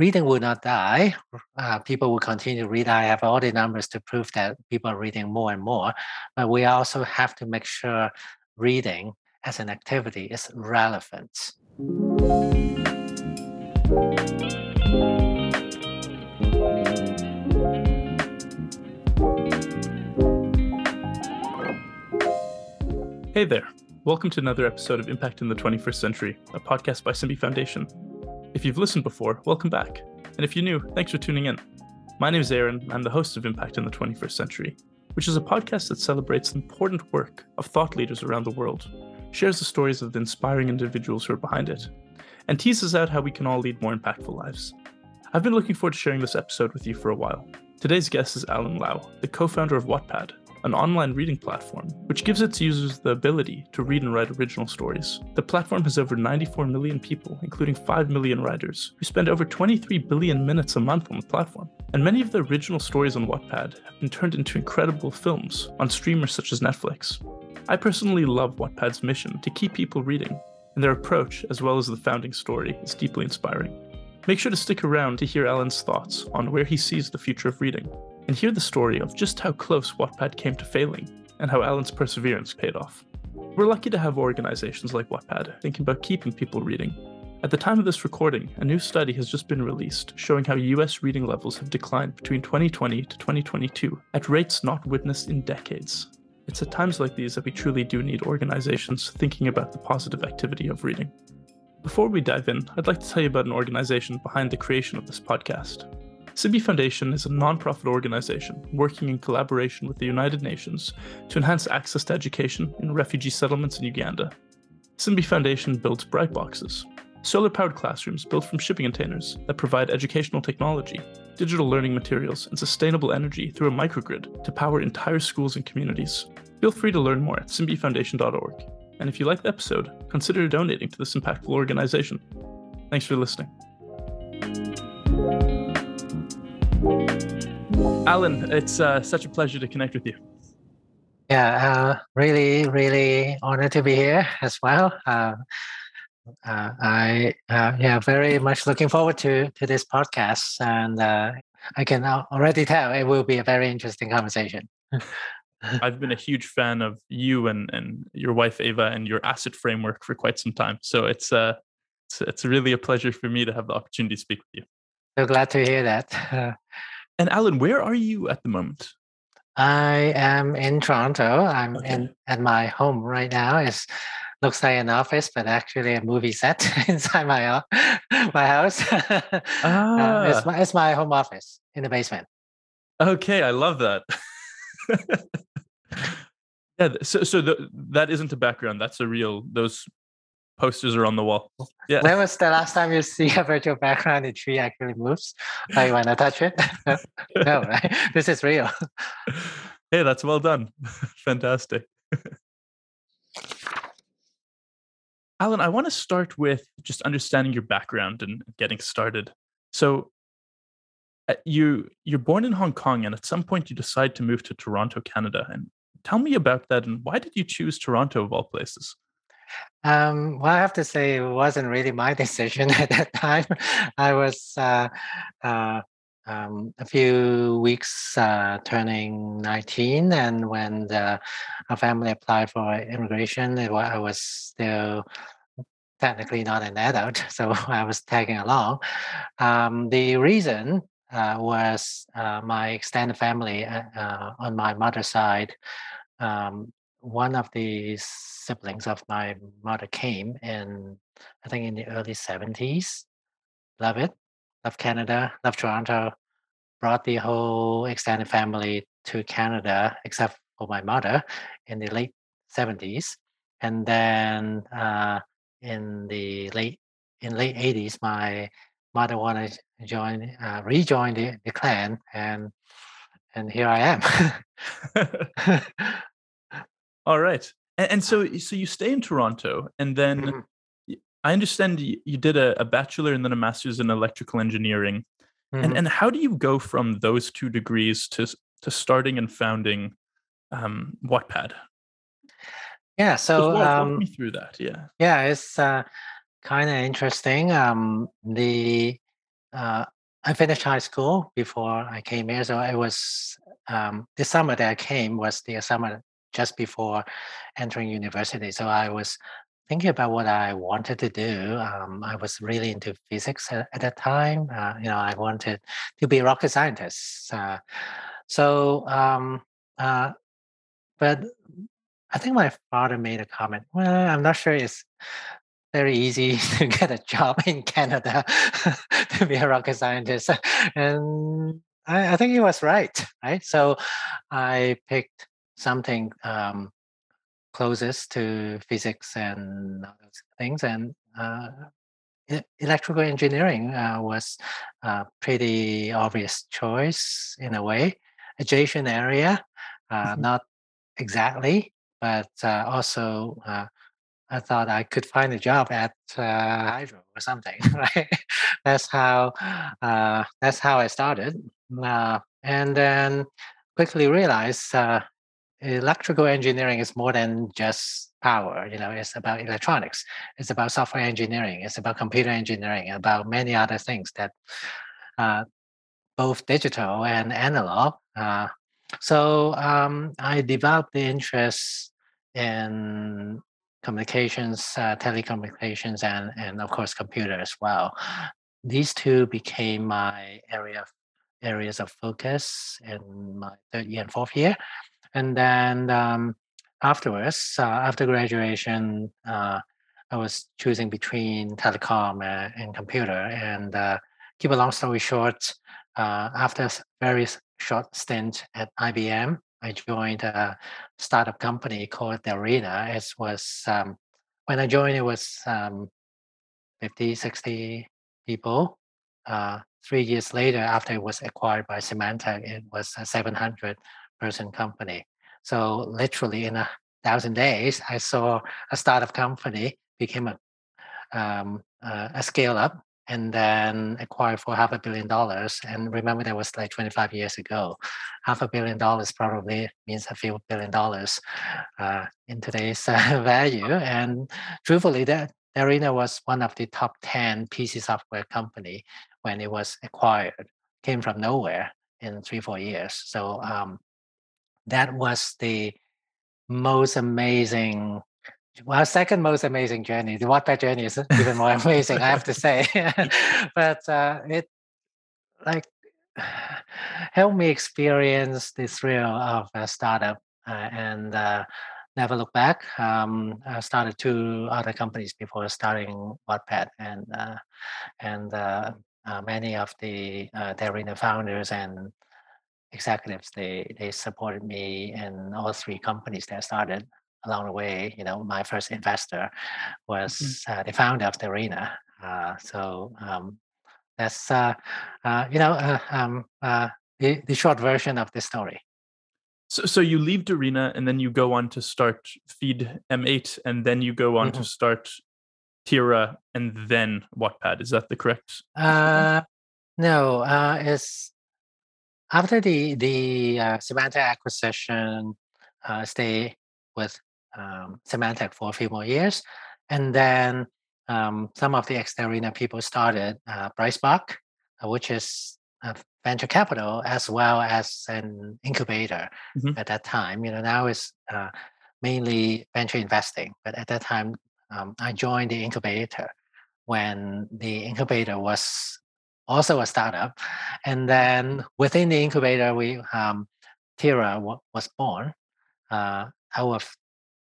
reading will not die. Uh, people will continue to read. I have all the numbers to prove that people are reading more and more. But we also have to make sure reading as an activity is relevant. Hey there. Welcome to another episode of Impact in the 21st Century, a podcast by Simbi Foundation. If you've listened before, welcome back. And if you're new, thanks for tuning in. My name is Aaron. I'm the host of Impact in the 21st Century, which is a podcast that celebrates the important work of thought leaders around the world, shares the stories of the inspiring individuals who are behind it, and teases out how we can all lead more impactful lives. I've been looking forward to sharing this episode with you for a while. Today's guest is Allen Lau, the co founder of Wattpad, an online reading platform, which gives its users the ability to read and write original stories. The platform has over 94 million people, including 5 million writers, who spend over 23 billion minutes a month on the platform. And many of the original stories on Wattpad have been turned into incredible films on streamers such as Netflix. I personally love Wattpad's mission to keep people reading, and their approach, as well as the founding story, is deeply inspiring. Make sure to stick around to hear Allen's thoughts on where he sees the future of reading and hear the story of just how close Wattpad came to failing and how Allen's perseverance paid off. We're lucky to have organizations like Wattpad thinking about keeping people reading. At the time of this recording, a new study has just been released showing how US reading levels have declined between 2020 to 2022 at rates not witnessed in decades. It's at times like these that we truly do need organizations thinking about the positive activity of reading. Before we dive in, I'd like to tell you about an organization behind the creation of this podcast. Simbi Foundation is a nonprofit organization working in collaboration with the United Nations to enhance access to education in refugee settlements in Uganda. Simbi Foundation builds bright boxes, solar powered classrooms built from shipping containers that provide educational technology, digital learning materials, and sustainable energy through a microgrid to power entire schools and communities. Feel free to learn more at simbifoundation.org. And if you like the episode, consider donating to this impactful organization. Thanks for listening. Allen, it's uh, such a pleasure to connect with you. Yeah, uh, really, really honored to be here as well. Uh, uh I uh, yeah, very much looking forward to to this podcast, and uh, I can already tell it will be a very interesting conversation. I've been a huge fan of you and and your wife Ava and your asset framework for quite some time. So it's uh it's, it's really a pleasure for me to have the opportunity to speak with you. So glad to hear that. and Allen, where are you at the moment? I am in Toronto. I'm okay. in at my home right now. It looks like an office, but actually a movie set inside my my house. Ah. Uh, it's, ah. my, it's my home office in the basement. Okay, I love that. yeah, so so the, that isn't a background. That's a real. Those posters are on the wall. Yeah. When was the last time you see a virtual background the tree actually moves? Like when I want to touch it? no, right? This is real. Hey, that's well done. Fantastic. Allen, I want to start with just understanding your background and getting started. So, uh, you you're born in Hong Kong, and at some point you decide to move to Toronto, Canada. And tell me about that. And why did you choose Toronto of all places? Um, well, I have to say it wasn't really my decision at that time. I was uh, uh, um, a few weeks uh, turning 19, and when the, our family applied for immigration, it, I was still technically not an adult, so I was tagging along. Um, the reason uh, was uh, my extended family uh, uh on my mother's side. Um, one of the siblings of my mother came in, I think, in the early 70s. Love it. Love Canada. Love Toronto. Brought the whole extended family to Canada, except for my mother, in the late 70s. And then uh, in the late in late 80s, my mother wanted to join, uh, rejoin the, the clan, and and here I am. All right. And, and, so so you stay in Toronto and then mm-hmm. I understand you, you did a, a, bachelor and then a master's in electrical engineering. Mm-hmm. And and how do you go from those two degrees to to starting and founding um, Wattpad? Yeah, so walk, um, walk me through that. Yeah, yeah, it's uh, kind of interesting. Um, the uh, I finished high school before I came here. So it was um, the summer that I came was the summer just before entering university. So I was thinking about what I wanted to do. Um, I was really into physics at, at that time. Uh, you know, I wanted to be a rocket scientist. Uh, so, um, uh, but I think my father made a comment. Well, I'm not sure it's very easy to get a job in Canada to be a rocket scientist. And I, I, think he was right, right? So I picked something um, closest to physics and things. And uh, electrical engineering uh, was a pretty obvious choice in a way. Adjacent area, uh, mm-hmm. not exactly, but uh, also uh, I thought I could find a job at uh, Hydro or something. Right? that's how uh, that's how I started, uh, and then quickly realized uh, electrical engineering is more than just power. You know, it's about electronics. It's about software engineering. It's about computer engineering. About many other things that uh, both digital and analog. Uh, so um, I developed the interest in communications, uh, telecommunications, and and of course computer as well. These two became my area areas of focus in my third year and fourth year, and then um, afterwards, uh, after graduation, uh, I was choosing between telecom and, and computer. And uh, keep a long story short, uh, after a very short stint at IBM, I joined a startup company called Delrina. It was um, when I joined, it was um, 50, 60 people. Uh, three years later, after it was acquired by Symantec, it was a 700 person company. So literally in a thousand days, I saw a startup company became a um, uh, a scale up and then acquired for half a billion dollars. And remember, that was like 25 years ago. Half a billion dollars probably means a few billion dollars uh, in today's uh, value. And truthfully, that Delrina was one of the top 10 PC software company when it was acquired. Came from nowhere in three, four years. So um, that was the most amazing well, second most amazing journey. The Wattpad journey is even more amazing, I have to say. but uh, it like helped me experience the thrill of a startup uh, and uh, never look back. Um, I started two other companies before starting Wattpad, and uh, and uh, uh, many of the uh, Delrina founders and executives they they supported me in all three companies that I started along the way, you know, my first investor mm-hmm. was mm-hmm. uh, the founder of Delrina. Uh, so um, that's, uh, uh you know, uh, um, uh, the, the short version of the story. So, so you leave Delrina and then you go on to start Feed M8 and then you go on mm-hmm. to start Tira and then Wattpad. Is that the correct? Uh, no, uh, it's after the the uh, Symantec acquisition, uh, stay with um, Symantec for a few more years. And then um, some of the ex-Delrina people started uh, BrightSpark, uh, which is venture capital as well as an incubator mm-hmm. at that time. You know, now it's uh, mainly venture investing, but at that time, um, I joined the incubator when the incubator was also a startup, and then within the incubator, we um, Tira w- was born uh, out of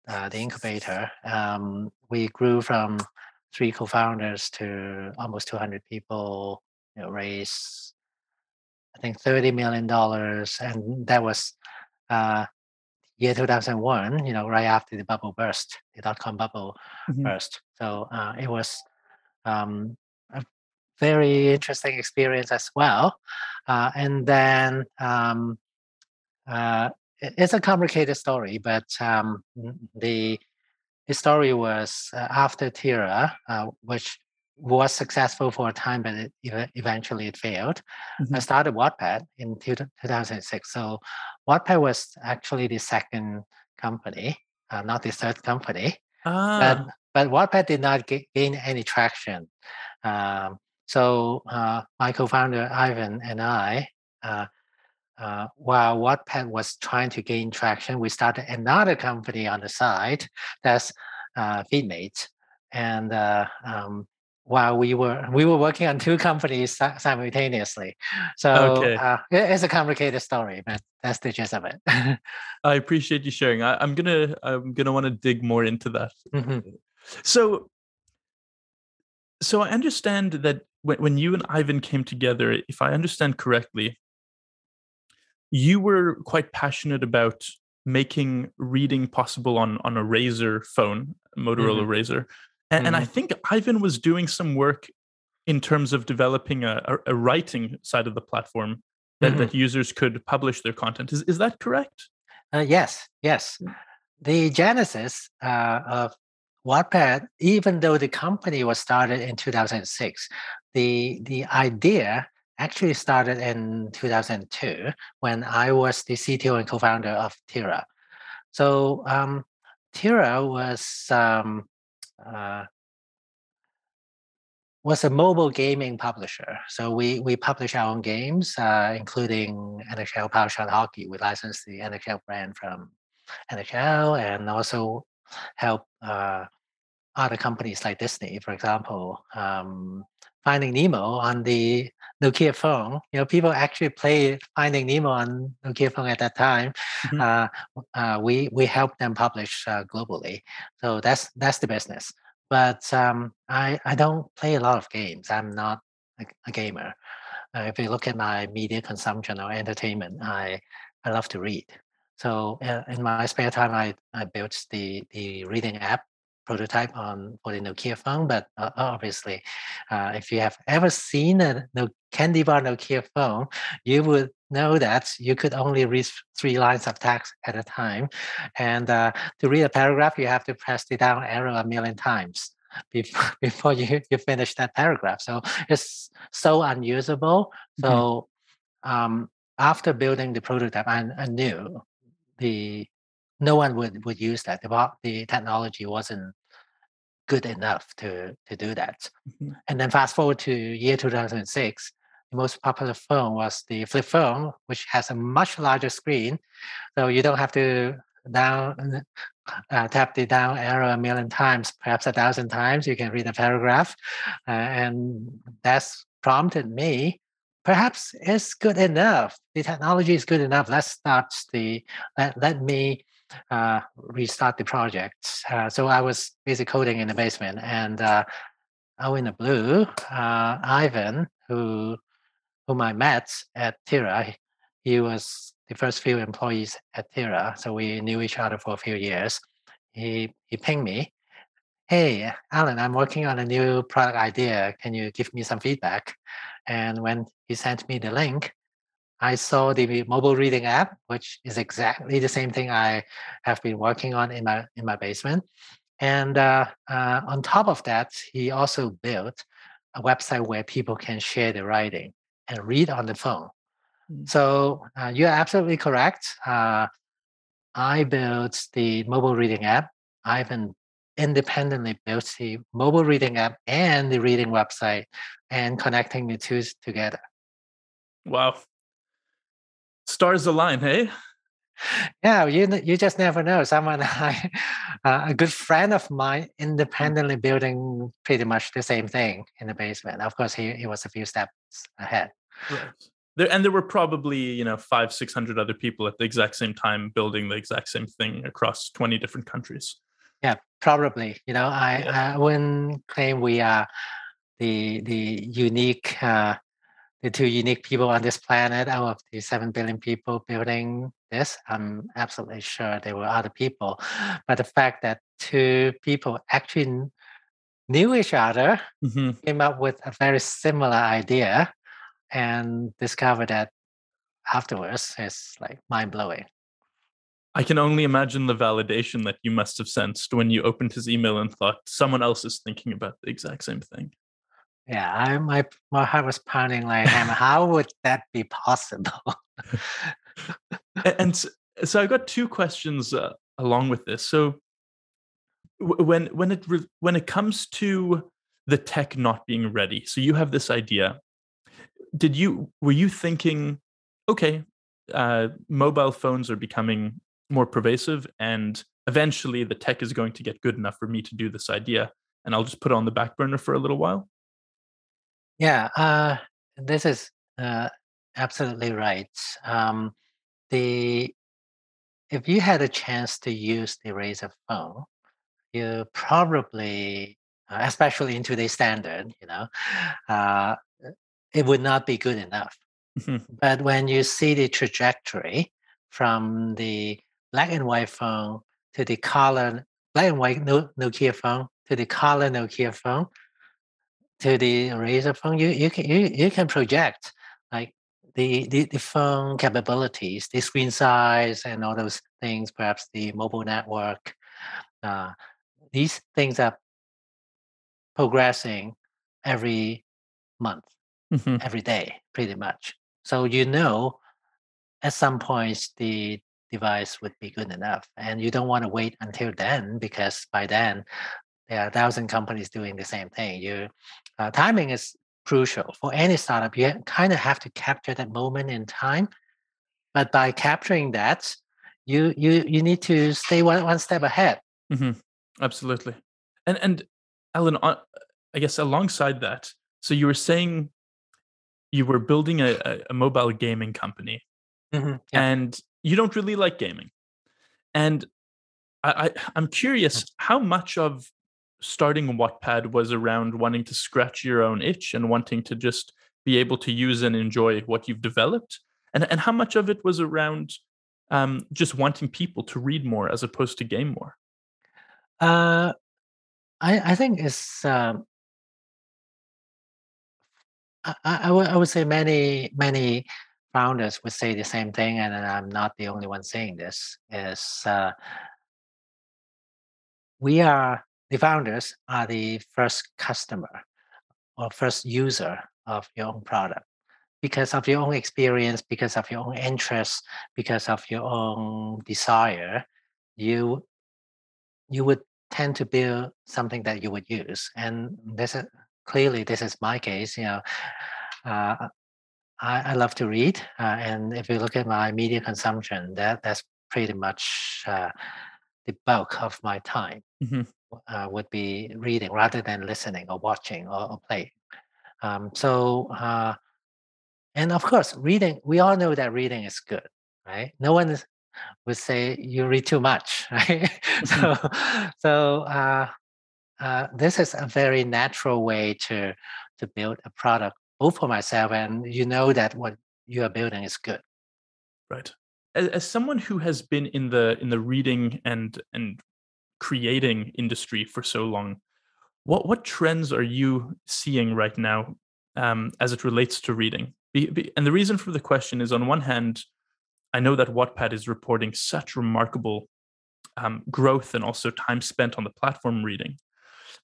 uh, the incubator, um, we grew from three co-founders to almost 200 people. You know, raised I think 30 million dollars, and that was uh, year 2001. You know, right after the bubble burst, the dot-com bubble mm-hmm. burst. So uh, it was um, very interesting experience as well. Uh, and then um, uh, it's a complicated story, but um, the the story was uh, after Tira, uh, which was successful for a time, but it, eventually it failed. Mm-hmm. I started Wattpad in 2006. So Wattpad was actually the second company, uh, not the third company. Ah. But, but Wattpad did not get, gain any traction. Um, So uh, my co-founder Ivan and I, uh, uh, while Wattpad was trying to gain traction, we started another company on the side that's uh, FeedMate. And uh, um, while we were we were working on two companies simultaneously, so okay. uh, it's a complicated story, but that's the gist of it. I appreciate you sharing. I, am gonna I'm gonna want to dig more into that. Mm-hmm. So, so I understand that when when you and Ivan came together, if I understand correctly, you were quite passionate about making reading possible on on a Razr phone, Motorola mm-hmm. Razr, and, mm-hmm. and, I mm-hmm. think Ivan was doing some work in terms of developing a, a, a writing side of the platform that, mm-hmm. that users could publish their content. Is is that correct? Uh, yes, yes. Mm. The genesis uh, of Wattpad, even though the company was started in 2006, the the idea actually started in 2002 when I was the CTO and co-founder of Tira. So um, Tira was um, uh, was a mobile gaming publisher. So we we publish our own games, uh, including NHL Power Shot Hockey. We license the NHL brand from NHL and also help uh, other companies like Disney, for example, um, Finding Nemo on the Nokia phone. You know, people actually play Finding Nemo on Nokia phone at that time. Mm-hmm. Uh, uh, we we help them publish uh, globally. So that's that's the business. But um, I I don't play a lot of games. I'm not a, a gamer. Uh, if you look at my media consumption or entertainment, I I love to read. So uh, in my spare time, I, I built the the reading app prototype on for the Nokia phone. But uh, obviously, uh, if you have ever seen a no, candy bar Nokia phone, you would know that you could only read three lines of text at a time. And uh, to read a paragraph, you have to press the down arrow a million times before, before you, you finish that paragraph. So it's so unusable. So mm-hmm. um, after building the prototype, I, I knew the no one would would use that. The, the technology wasn't good enough to to do that. Mm-hmm. And then fast forward to year 2006, the most popular phone was the flip phone, which has a much larger screen, so you don't have to down uh, tap the down arrow a million times, perhaps a thousand times. You can read a paragraph, uh, and that's prompted me. Perhaps it's good enough. The technology is good enough. Let's start the let, let me uh, restart the project. Uh, so I was busy coding in the basement, and uh, out in the blue, uh, Ivan, who whom I met at Tira, he was the first few employees at Tira, so we knew each other for a few years. He he pinged me, "Hey, Allen, I'm working on a new product idea. Can you give me some feedback?" And when he sent me the link, I saw the mobile reading app, which is exactly the same thing I have been working on in my in my basement. And uh, uh, on top of that, he also built a website where people can share the writing and read on the phone. Mm-hmm. So uh, you're absolutely correct. Uh, I built the mobile reading app. I've independently built the mobile reading app and the reading website and connecting the two together. Wow, stars align, hey? Yeah, you you just never know. Someone, I, uh, a good friend of mine, independently building pretty much the same thing in the basement. Of course, he, he was a few steps ahead. Right. There, and there were probably you know five six hundred other people at the exact same time building the exact same thing across twenty different countries. Yeah, probably. You know, I, yeah. I wouldn't claim we are the the unique uh, the two unique people on this planet out of the 7 billion people building this i'm absolutely sure there were other people but the fact that two people actually knew each other mm-hmm. came up with a very similar idea and discovered that afterwards is like mind-blowing I can only imagine the validation that you must have sensed when you opened his email and thought someone else is thinking about the exact same thing yeah, I my my heart was pounding like How would that be possible? and so I got two questions uh, along with this. So when when it re- when it comes to the tech not being ready. So you have this idea. Did you were you thinking, okay, uh, mobile phones are becoming more pervasive, and eventually the tech is going to get good enough for me to do this idea, and I'll just put it on the back burner for a little while. Yeah, uh, this is uh, absolutely right. Um, the if you had a chance to use the Razr phone, you probably, uh, especially in today's standard, you know, uh, it would not be good enough. Mm-hmm. But when you see the trajectory from the black and white phone to the color black and white Nokia phone to the color Nokia phone to the Razr phone, you you can you, you can project like the, the the phone capabilities, the screen size, and all those things. Perhaps the mobile network. Uh, these things are progressing every month, mm-hmm. every day, pretty much. So you know, at some points the device would be good enough, and you don't want to wait until then because by then there are a thousand companies doing the same thing. You uh, timing is crucial for any startup. You kind of have to capture that moment in time, but by capturing that, you you you need to stay one one step ahead. Mm-hmm. Absolutely, and and Allen, I guess alongside that, so you were saying you were building a, a mobile gaming company, mm-hmm. yeah. and you don't really like gaming, and I, I I'm curious mm. how much of starting Wattpad was around wanting to scratch your own itch and wanting to just be able to use and enjoy what you've developed, and and how much of it was around um, just wanting people to read more as opposed to game more. Uh, I I think it's. Um, I, I, would, I would say many many founders would say the same thing, and I'm not the only one saying this. Is uh, we are the founders are the first customer or first user of your own product because of your own experience, because of your own interest, because of your own desire. You you would tend to build something that you would use, and this is clearly this is my case. You know. Uh, I, I, love to read, uh, and if you look at my media consumption, that that's pretty much uh, the bulk of my time. Mm-hmm uh, would be reading rather than listening or watching or, or playing. Um, so, uh, and of course, reading, we all know that reading is good, right? No one is, would say you read too much, right? so, so uh, uh, this is a very natural way to to build a product, both for myself and you know that what you are building is good. Right. As, as someone who has been in the in the reading and and creating industry for so long. What what trends are you seeing right now um, as it relates to reading? Be, be, and the reason for the question is, on one hand, I know that Wattpad is reporting such remarkable um, growth and also time spent on the platform reading,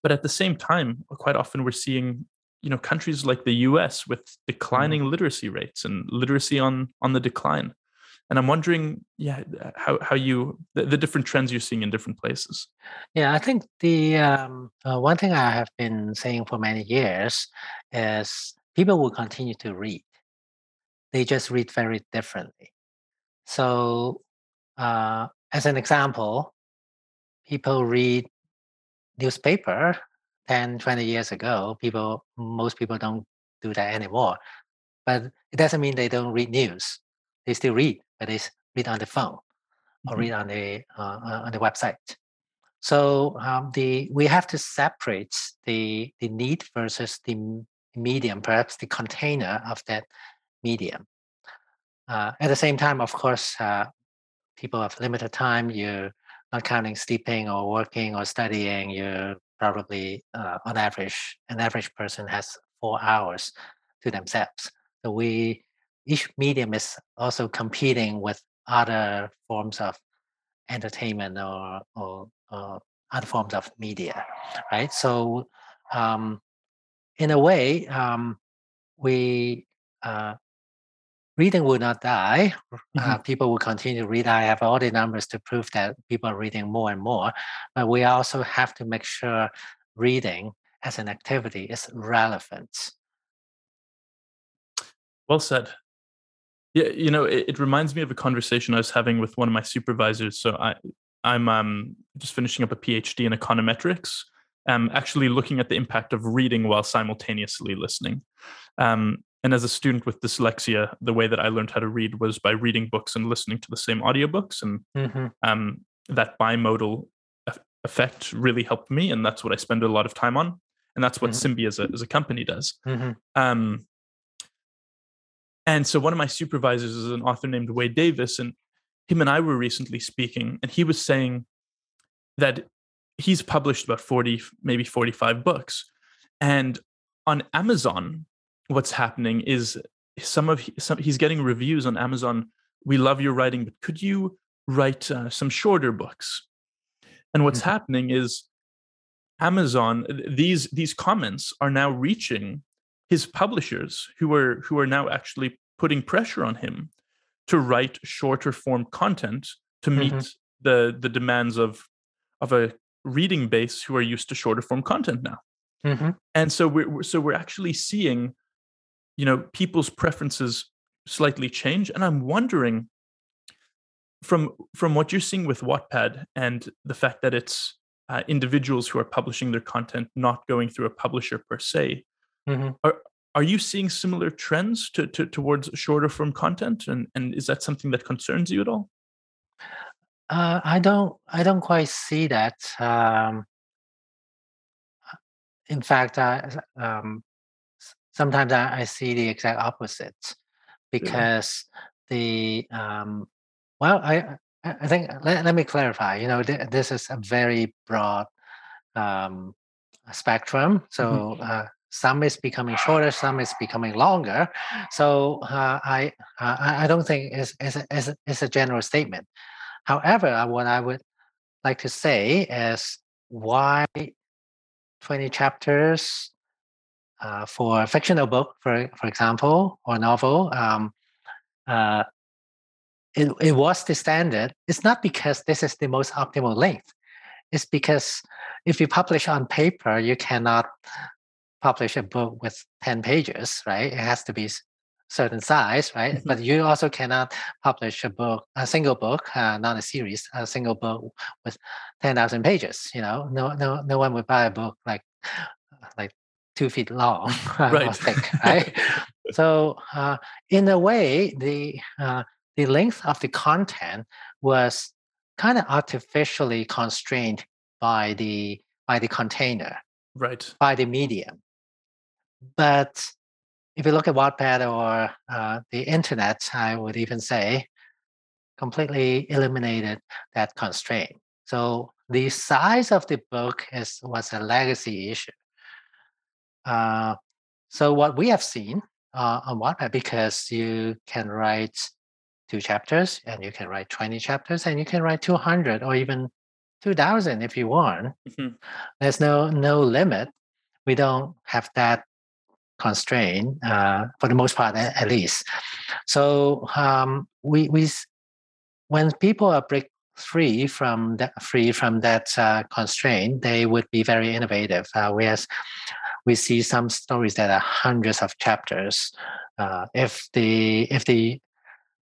but at the same time, quite often we're seeing you know countries like the U.S. with declining mm. literacy rates and literacy on on the decline and i'm wondering yeah how, how you the, the different trends you're seeing in different places yeah i think the um, uh, one thing i have been saying for many years is people will continue to read they just read very differently so uh, as an example people read newspaper 10 20 years ago people most people don't do that anymore but it doesn't mean they don't read news they still read but they read on the phone mm-hmm. or read on the uh, uh, on the website. So um, the we have to separate the the need versus the medium, perhaps the container of that medium. Uh, at the same time, of course, uh, people have limited time. You're not counting sleeping or working or studying. You're probably uh, on average, an average person has four hours to themselves. So we each medium is also competing with other forms of entertainment or, or, or other forms of media, right? So, um, in a way, um, we uh, reading will not die. Uh, mm-hmm. Uh, people will continue to read. I have all the numbers to prove that people are reading more and more. But we also have to make sure reading as an activity is relevant. Well said. Yeah, you know, it, it, reminds me of a conversation I was having with one of my supervisors. So I, I'm um, just finishing up a PhD in econometrics, um, actually looking at the impact of reading while simultaneously listening. Um, and as a student with dyslexia, the way that I learned how to read was by reading books and listening to the same audiobooks, and mm-hmm. um, that bimodal effect really helped me, and that's what I spend a lot of time on, and that's what mm-hmm. Simbi as a as a company does. Mm-hmm. Um, and so one of my supervisors is an author named Wade Davis, and him and I were recently speaking, and he was saying that he's published about 40, maybe 45 books. And on Amazon, what's happening is some of some, he's getting reviews on Amazon. We love your writing, but could you write uh, some shorter books? And what's mm-hmm. happening is Amazon, these these comments are now reaching his publishers who are who are now actually putting pressure on him to write shorter form content to meet mm-hmm. the the demands of of a reading base who are used to shorter form content now mm-hmm. and so we're so we're actually seeing you know people's preferences slightly change and i'm wondering from from what you're seeing with wattpad and the fact that it's uh, individuals who are publishing their content not going through a publisher per se mm-hmm. are are you seeing similar trends to, to, towards shorter form content? And, and is that something that concerns you at all? Uh, i don't i don't quite see that. Um, in fact I, um, sometimes I, I, see the exact opposite because yeah. the um, well i i think let, let me clarify you know th- this is a very broad um, spectrum so mm-hmm. uh, some is becoming shorter, some is becoming longer. So uh, I, uh, I don't think it's, it's, a, it's, a, it's a general statement. However, uh, what I would like to say is why 20 chapters uh, for a fictional book, for, for example, or novel, um, uh, it, it was the standard. It's not because this is the most optimal length. It's because if you publish on paper, you cannot publish a book with 10 pages, right? It has to be certain size, right? Mm-hmm. But you also cannot publish a book, a single book, uh, not a series, a single book with 10,000 pages. You know, no, no, no one would buy a book like, like two feet long right. thick, right? so, uh, in a way, the uh, the length of the content was kind of artificially constrained by the by the container, right? By the medium. But if you look at Wattpad or uh, the internet, I would even say completely eliminated that constraint. So the size of the book is was a legacy issue. Uh, so what we have seen uh, on Wattpad, because you can write two chapters and you can write 20 chapters and you can write 200 or even 2000 if you want. Mm-hmm. There's no no limit. We don't have that constraint uh, for the most part, at, at least. So um, we we when people are break free from that free from that uh, constraint, they would be very innovative. Uh, whereas we see some stories that are hundreds of chapters. Uh, if the if the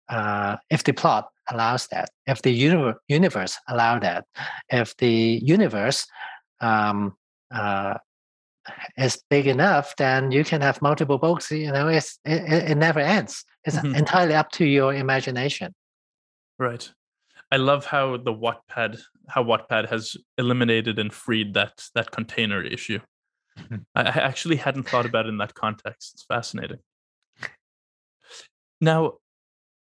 uh, if the plot allows that, if the universe, universe allow that, if the universe um, uh, is big enough, then you can have multiple books. You know, it's it, it never ends. It's mm-hmm. entirely up to your imagination. Right. I love how the Wattpad how Wattpad has eliminated and freed that that container issue. I, actually hadn't thought about it in that context. It's fascinating. Now,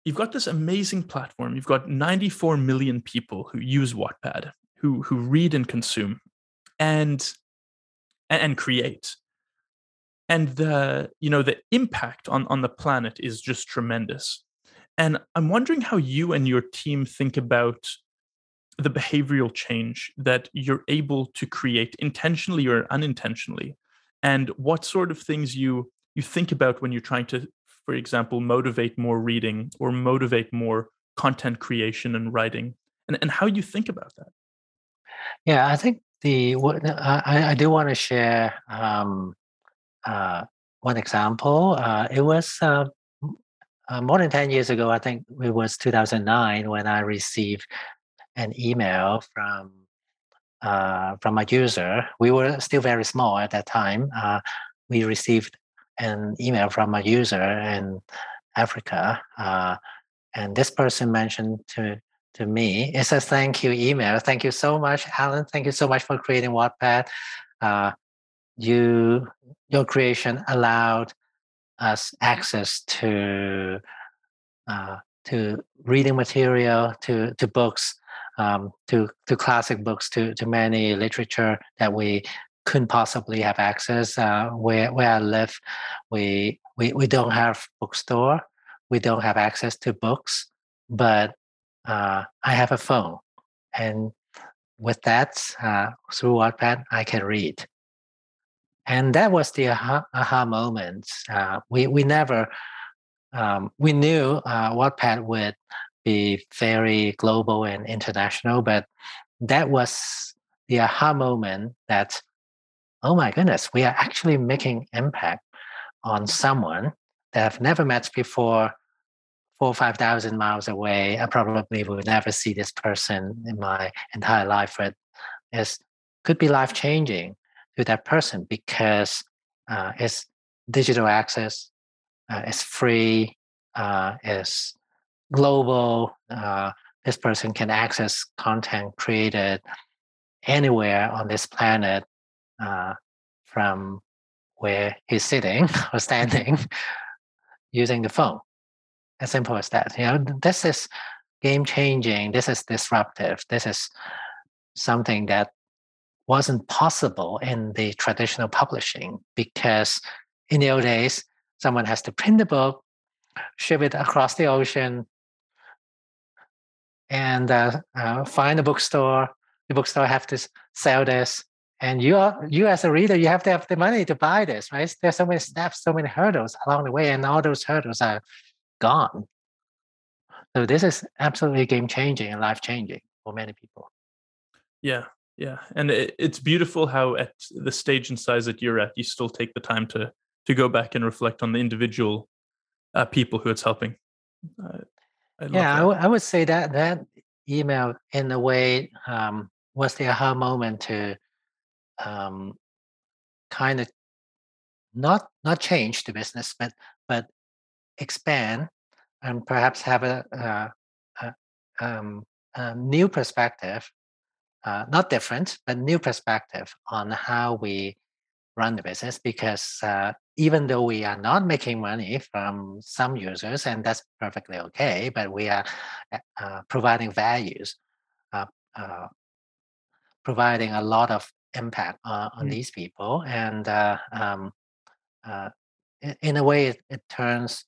you've got this amazing platform. You've got 94 million people who use Wattpad, who who read and consume. And, and create and the you know the impact on on the planet is just tremendous and i'm wondering how you and your team think about the behavioral change that you're able to create intentionally or unintentionally? And what sort of things you you think about when you're trying to for example motivate more reading or motivate more content creation and writing? And, and how you think about that? Yeah i think the what I, I do want to share um, uh, one example. Uh, it was uh, uh, more than 10 years ago, I think it was 2009 when I received an email from uh, from a user. We were still very small at that time. Uh, we received an email from a user in Africa, uh, and this person mentioned to to me, it's a thank you email. Thank you so much, Allen. Thank you so much for creating Wattpad. Uh, you your creation allowed us access to uh, to reading material, to to books, um, to to classic books, to to many literature that we couldn't possibly have access. Uh, where where I live, we we we don't have bookstore, we don't have access to books, but uh, I have a phone, and with that, uh, through Wattpad, I can read and that was the aha, aha moment. Uh, we we never um, we knew uh, Wattpad would be very global and international, but that was the aha moment that oh my goodness, we are actually making impact on someone that I've never met before. Four or five thousand miles away, I probably will never see this person in my entire life, but it could be life changing to that person because uh, it's digital access, uh, it's free, uh, it's global. Uh, this person can access content created anywhere on this planet uh, from where he's sitting or standing using the phone. As simple as that. You know, this is game changing. This is disruptive. This is something that wasn't possible in the traditional publishing because in the old days, someone has to print the book, ship it across the ocean, and uh, uh, find a bookstore. The bookstore have to sell this, and you are, you as a reader, you have to have the money to buy this, right? There's so many steps, so many hurdles along the way, and all those hurdles are gone. So this is absolutely game changing and life changing for many people. Yeah, yeah and it, it's beautiful how at the stage and size that you're at you still take the time to to go back and reflect on the individual uh, people who it's helping uh, I yeah I, w- I would say that that email in a way um, was the aha moment to um, kind of not not change the business but but expand and perhaps have a, a, a, um, a new perspective uh, not different, but new perspective on how we run the business. Because uh, even though we are not making money from some users, and that's perfectly okay, but we are uh, uh providing values, uh, uh, providing a lot of impact on, on mm. these people, and um, in, in, a way, it, it turns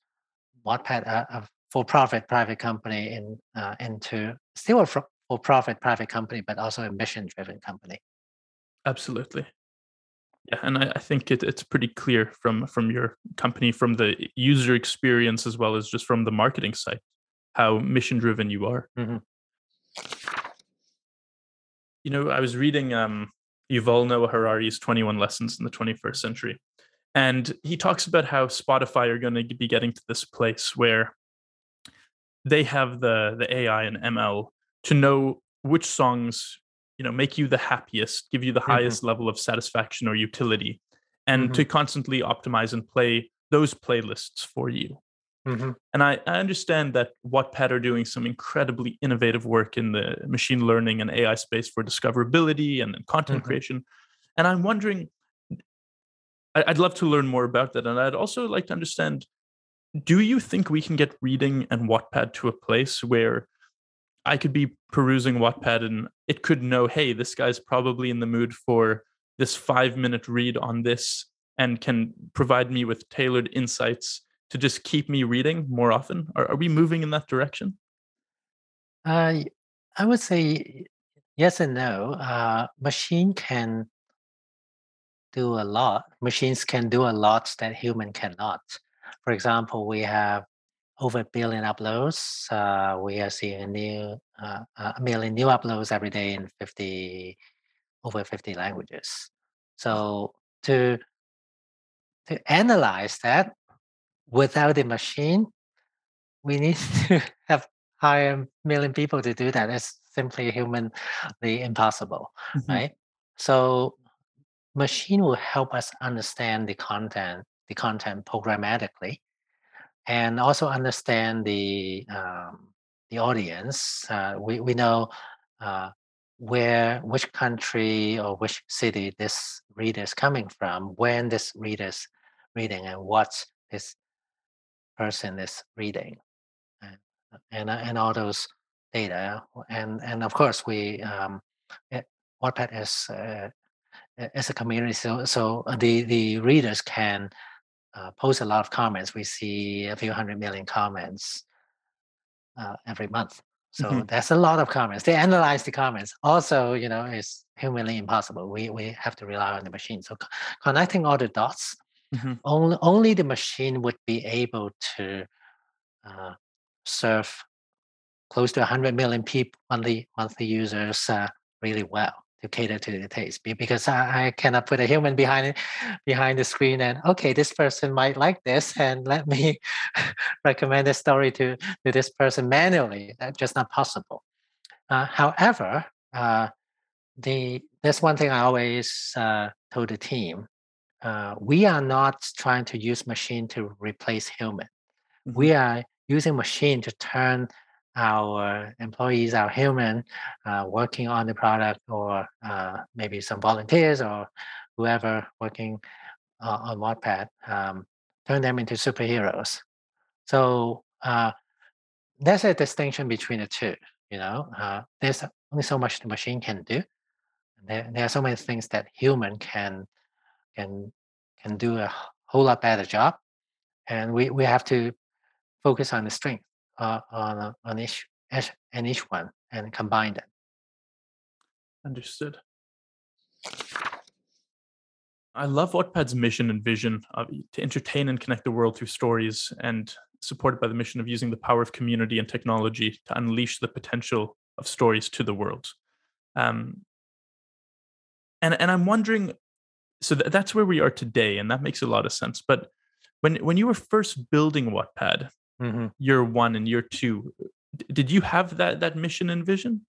Wattpad a, a for-profit private company in, into still a for profit private company, but also a mission driven company. Absolutely. Yeah, and I, I think it, it's pretty clear from from your company, from the user experience as well as just from the marketing side, how mission driven you are. Mm-hmm. You know, I was reading um, Yuval Noah Harari's 21 Lessons in the 21st Century, and he talks about how Spotify are going to be getting to this place where they have the the AI and ML to know which songs you know make you the happiest give you the mm-hmm. highest level of satisfaction or utility and mm-hmm. to constantly optimize and play those playlists for you mm-hmm. and I, I understand that wattpad are doing some incredibly innovative work in the machine learning and ai space for discoverability and, and content mm-hmm. creation and i'm wondering i'd love to learn more about that and i'd also like to understand do you think we can get reading and wattpad to a place where I could be perusing Wattpad and it could know, hey, this guy's probably in the mood for this five minute read on this and can provide me with tailored insights to just keep me reading more often. Are, are we moving in that direction? Uh, I would say yes and no. Uh, machine can do a lot. Machines can do a lot that human cannot. For example, we have over a billion uploads. Uh, we are seeing a new uh, a million new uploads every day in 50 over 50 languages. So to to analyze that without the machine, we need to have hire million people to do that. It's simply humanly impossible, Mhm. right? So machine will help us understand the content, the content programmatically, and also understand the um, the audience. Uh, we we know uh, where which country or which city this reader is coming from, when this reader is reading, and what this person is reading, and and, and all those data. And and of course we um, it, Wattpad is uh, is a community, so so the the readers can uh, post a lot of comments. We see a few hundred million comments uh, every month. So Mhm. that's a lot of comments. They analyze the comments. Also, you know, it's humanly impossible. We we have to rely on the machine. So co- connecting all the dots, Mhm. only only the machine would be able to uh, serve close to 100 million people monthly monthly users uh, really well to cater to the taste because I, I cannot put a human behind it behind the screen and okay this person might like this and let me recommend a story to to this person manually. That's just not possible. Uh, however uh, the there's one thing i always uh, told the team uh, we are not trying to use machine to replace human. We are using machine to turn our employees, our human, uh, working on the product, or uh, maybe some volunteers or whoever working uh, on Wattpad, um, turn them into superheroes. So uh, there's a distinction between the two. You know, uh, there's only so much the machine can do. There, there are so many things that human can can can do a whole lot better job, and we, we have to focus on the strength uh, on on each each and each one and combine them. Understood. I love Wattpad's mission and vision of, to entertain and connect the world through stories, and supported by the mission of using the power of community and technology to unleash the potential of stories to the world. Um, and and I'm wondering, so th- that's where we are today, and that makes a lot of sense. But when when you were first building Wattpad, Mhm. year one and year two, d- did you have that that mission and vision?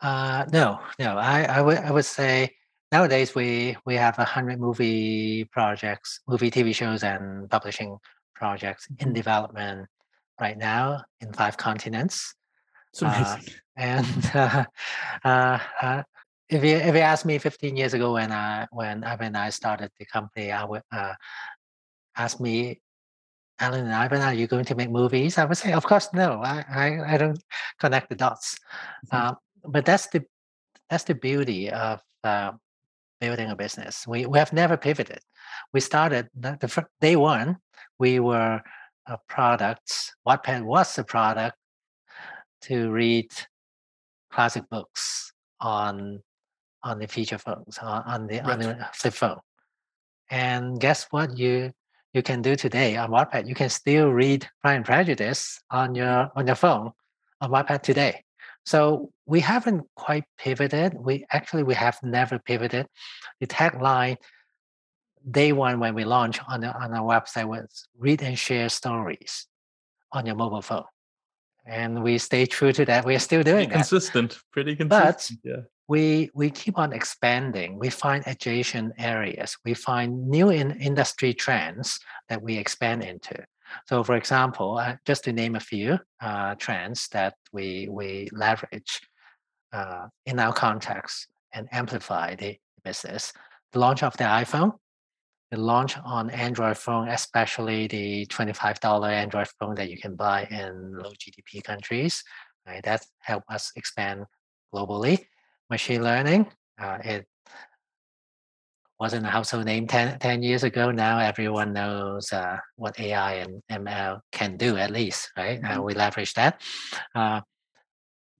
Uh, no, no. I, I would I would say nowadays we we have a hundred movie projects, movie TV shows and publishing projects in Mhm. development right now in five continents. It's Uh, amazing. and uh, uh, uh, if you if you asked me 15 years ago when I when I when I started the company, I would uh, ask me, Allen and Ivan, are you going to make movies? I would say, of course, no. I I, I don't connect the dots. Mhm. Uh, but that's the that's the beauty of uh, building a business. We we have never pivoted. We started the, the fir- day one. We were a product. Wattpad was a product to read classic books on on the feature phones on, on the on the flip phone. And guess what? You you can do today on Wattpad. You can still read Pride and Prejudice on your on your phone on Wattpad today. So we haven't quite pivoted. We actually we have never pivoted. The tagline day one when we launched on the, on our website was read and share stories on your mobile phone. And we stay true to that. We are still Pretty doing that. consistent. Pretty But consistent. yeah. We we keep on expanding. We find adjacent areas. We find new in industry trends that we expand into. So for example uh, just to name a few uh, trends that we we leverage uh, in our context and amplify the business. The launch of the iphone the launch on android phone especially the $25 android phone that you can buy in low gdp countries right? That helped us expand globally machine learning. Uh, it wasn't a household name 10, 10 years ago. Now everyone knows uh, what AI and ML can do, at least, right? Uh, Mhm. we leverage that. Uh,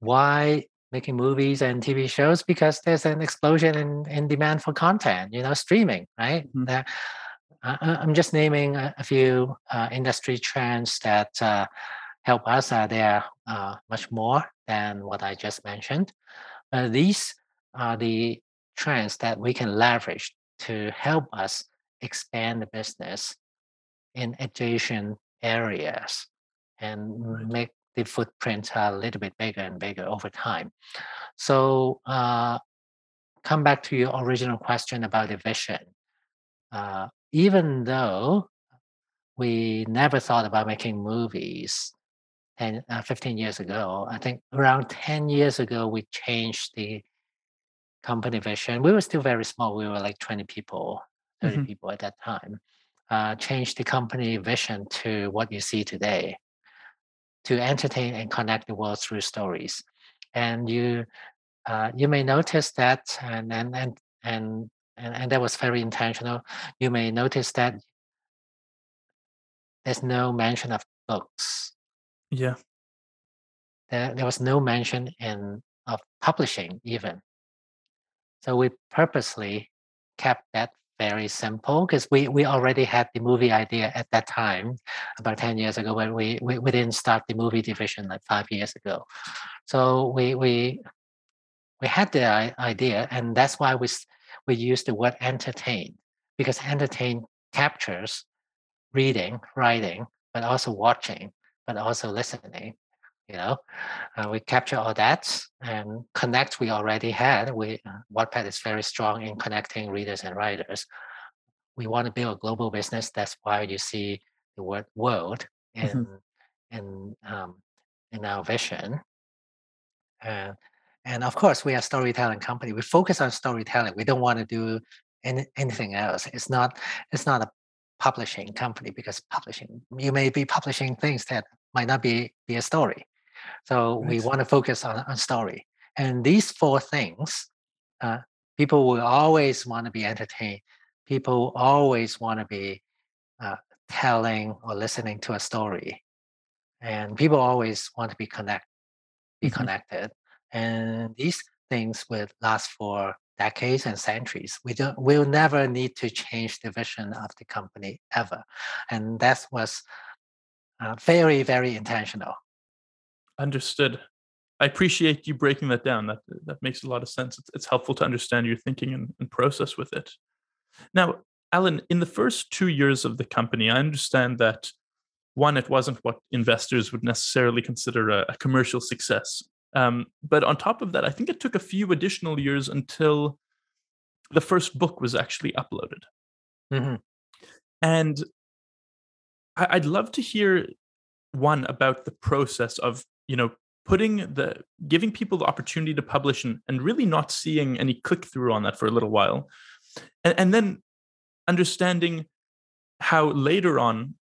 why making movies and TV shows? Because there's an explosion in, in demand for content, you know, streaming, right? Mhm. That- I- I'm just naming a, a few uh, industry trends that uh, help us. Uh, they are uh, much more than what I just mentioned. Uh, these are the trends that we can leverage to help us expand the business in adjacent areas and Right. make the footprint a little bit bigger and bigger over time. So, uh, come back to your original question about the vision. Uh, even though we never thought about making movies 10, uh, 15 years ago, I think around 10 years ago, we changed the company vision. We were still very small. We were like 20 people, 30 Mhm. people at that time. Uh, changed the company vision to what you see today to entertain and connect the world through stories. And you uh, you may notice that and and and and and, and that was very intentional. You may notice that there's no mention of books. Yeah. There, there was no mention in of publishing even. So we purposely kept that very simple because we, we already had the movie idea at that time about 10 years ago when we, we, we didn't start the movie division like five years ago. So we we we had the idea and that's why we we use the word entertain because entertain captures reading, writing, but also watching, but also listening. You know, uh, we capture all that and connect. We already had. We uh, Wattpad is very strong in connecting readers and writers. We want to build a global business. That's why you see the word "world" in Mhm. in um, in our vision. And and of course, we are a storytelling company. We focus on storytelling. We don't want to do any, anything else. It's not it's not a publishing company because publishing you may be publishing things that might not be be a story. So we want to focus on, on story. And these four things, uh, people will always want to be entertained. People always want to be uh, telling or listening to a story. And people always want to be connect, be Mhm. connected. And these things will last for decades and centuries. We don't we'll never need to change the vision of the company ever. And that was uh, very, very intentional. Understood. I appreciate you breaking that down. That that makes a lot of sense. It's, it's helpful to understand your thinking and, and process with it. Now, Allen, in the first two years of the company, I understand that one, it wasn't what investors would necessarily consider a, a commercial success. Um, but on top of that, I think it took a few additional years until the first book was actually uploaded. Mhm. And I'd love to hear one about the process of, you know, putting the giving people the opportunity to publish and, and really not seeing any click through on that for a little while. And, and then understanding how later on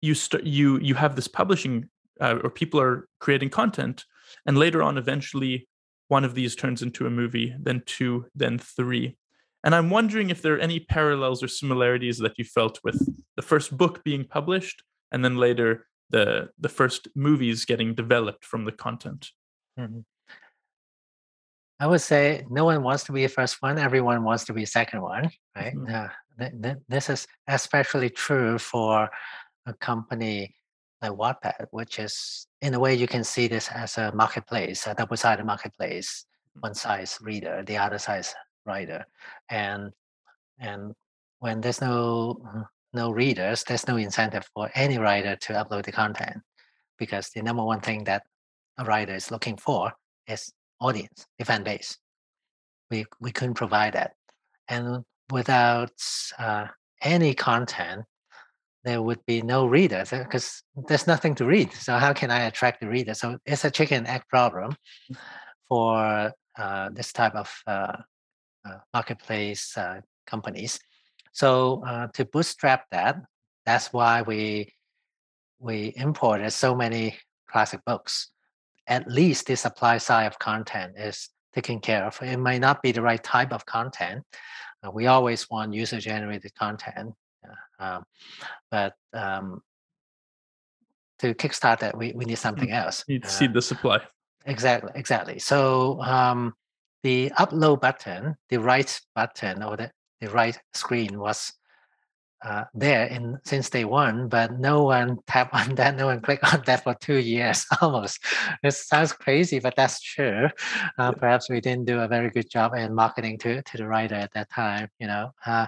you start you you have this publishing uh, or people are creating content and later on eventually one of these turns into a movie then two then three and i'm wondering if there are any parallels or similarities that you felt with the first book being published and then later the the first movies getting developed from the content Mhm. I would say no one wants to be the first one. Everyone wants to be second one, right? Mhm. Uh, th- th- this is especially true for a company like Wattpad, which is in a way you can see this as a marketplace, a double-sided marketplace. One size reader, the other side is writer, and and when there's no uh, no readers, there's no incentive for any writer to upload the content because the number one thing that a writer is looking for is audience, the fan base. We we couldn't provide that, and without uh, any content, there would be no readers because there's nothing to read. So how can I attract the reader? So it's a chicken egg problem for uh, this type of uh, marketplace uh, companies. So uh, to bootstrap that, that's why we we imported so many classic books. At least the supply side of content is taken care of. It might not be the right type of content. Uh, we always want user generated content, uh, um, but um, to kickstart that, we, we need something else. you need to Uh, see the supply Exactly, exactly. So um, the upload button, the write button or the, the write screen was uh, there in since day one, but no one tap on that, no one click on that for two years almost. It sounds crazy, but that's true. Uh, perhaps we didn't do a very good job in marketing to, to the writer at that time, you know. Uh,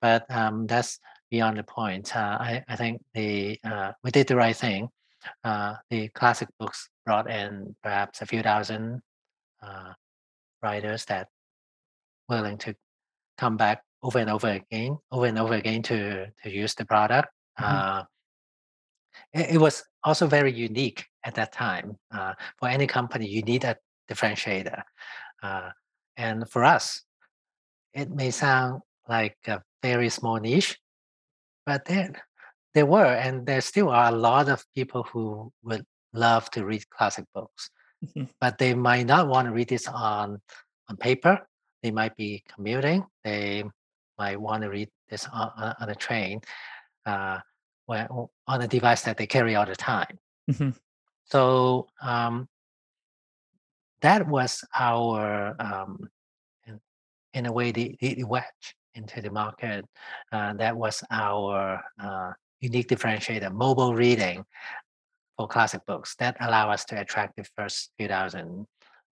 but um, that's beyond the point. Uh, I, I think the uh, we did the right thing. Uh, the classic books brought in perhaps a few thousand writers that willing to come back over and over again, over and over again to to use the product. Mm-hmm. Uh, it, it, was also very unique at that time. Uh, for any company, you need a differentiator, uh, and for us, it may sound like a very small niche, but there there were and there still are a lot of people who would love to read classic books, mm-hmm. but they might not want to read this on on paper. They might be commuting. They might want to read this on, on a train uh, when, on a device that they carry all the time. Mm-hmm. So um, that was our, um, in, in, a way, the, the wedge into the market. Uh, that was our uh, unique differentiator, mobile reading for classic books that allow us to attract the first few thousand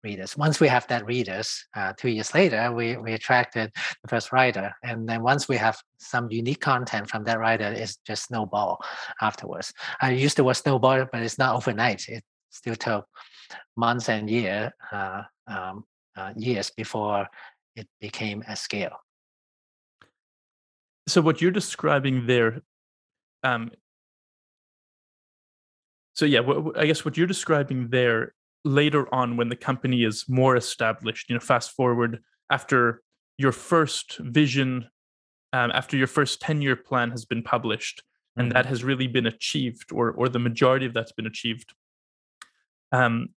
readers. Once we have that readers, uh, two years later, we, we attracted the first writer. And then once we have some unique content from that writer, it's just snowball afterwards. I used the word snowball, but it's not overnight. It still took months and year, uh, um, uh, years before it became a scale. So what you're describing there, um, so yeah, I guess what you're describing there later on when the company is more established you know fast forward after your first vision um, after your first 10 year plan has been published and mm-hmm. that has really been achieved or or the majority of that's been achieved um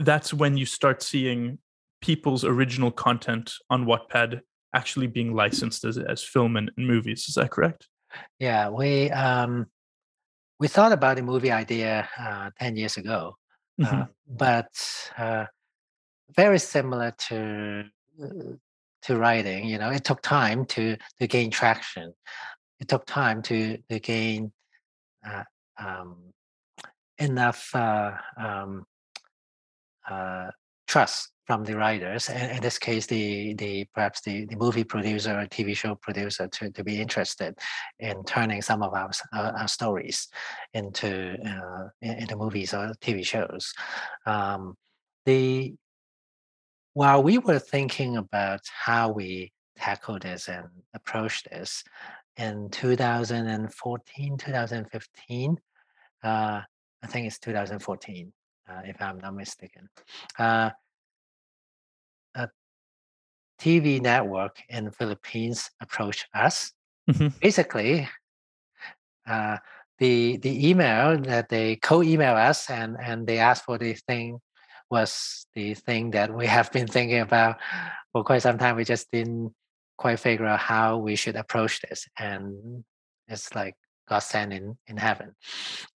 that's when you start seeing people's original content on Wattpad actually being licensed as, as film and, and movies is that correct yeah we um we thought about the movie idea uh, 10 years ago mm-hmm. uh, but uh, very similar to uh, to writing. You know, it took time to to gain traction. It took time to to gain uh, um, enough uh, um, trust from the writers, and in this case, the the perhaps the, the movie producer or TV show producer to, to be interested in turning some of our, our, our stories into uh, into movies or TV shows. Um, the while we were thinking about how we tackle this and approach this in 2014, 2015, uh, I think it's 2014, uh, if I'm not mistaken. Uh, TV network in the Philippines approached us. Mm-hmm. Basically, uh, the the email that they co-email us and and they asked for the thing was the thing that we have been thinking about for quite some time. We just didn't quite figure out how we should approach this, and it's like God sent in in heaven.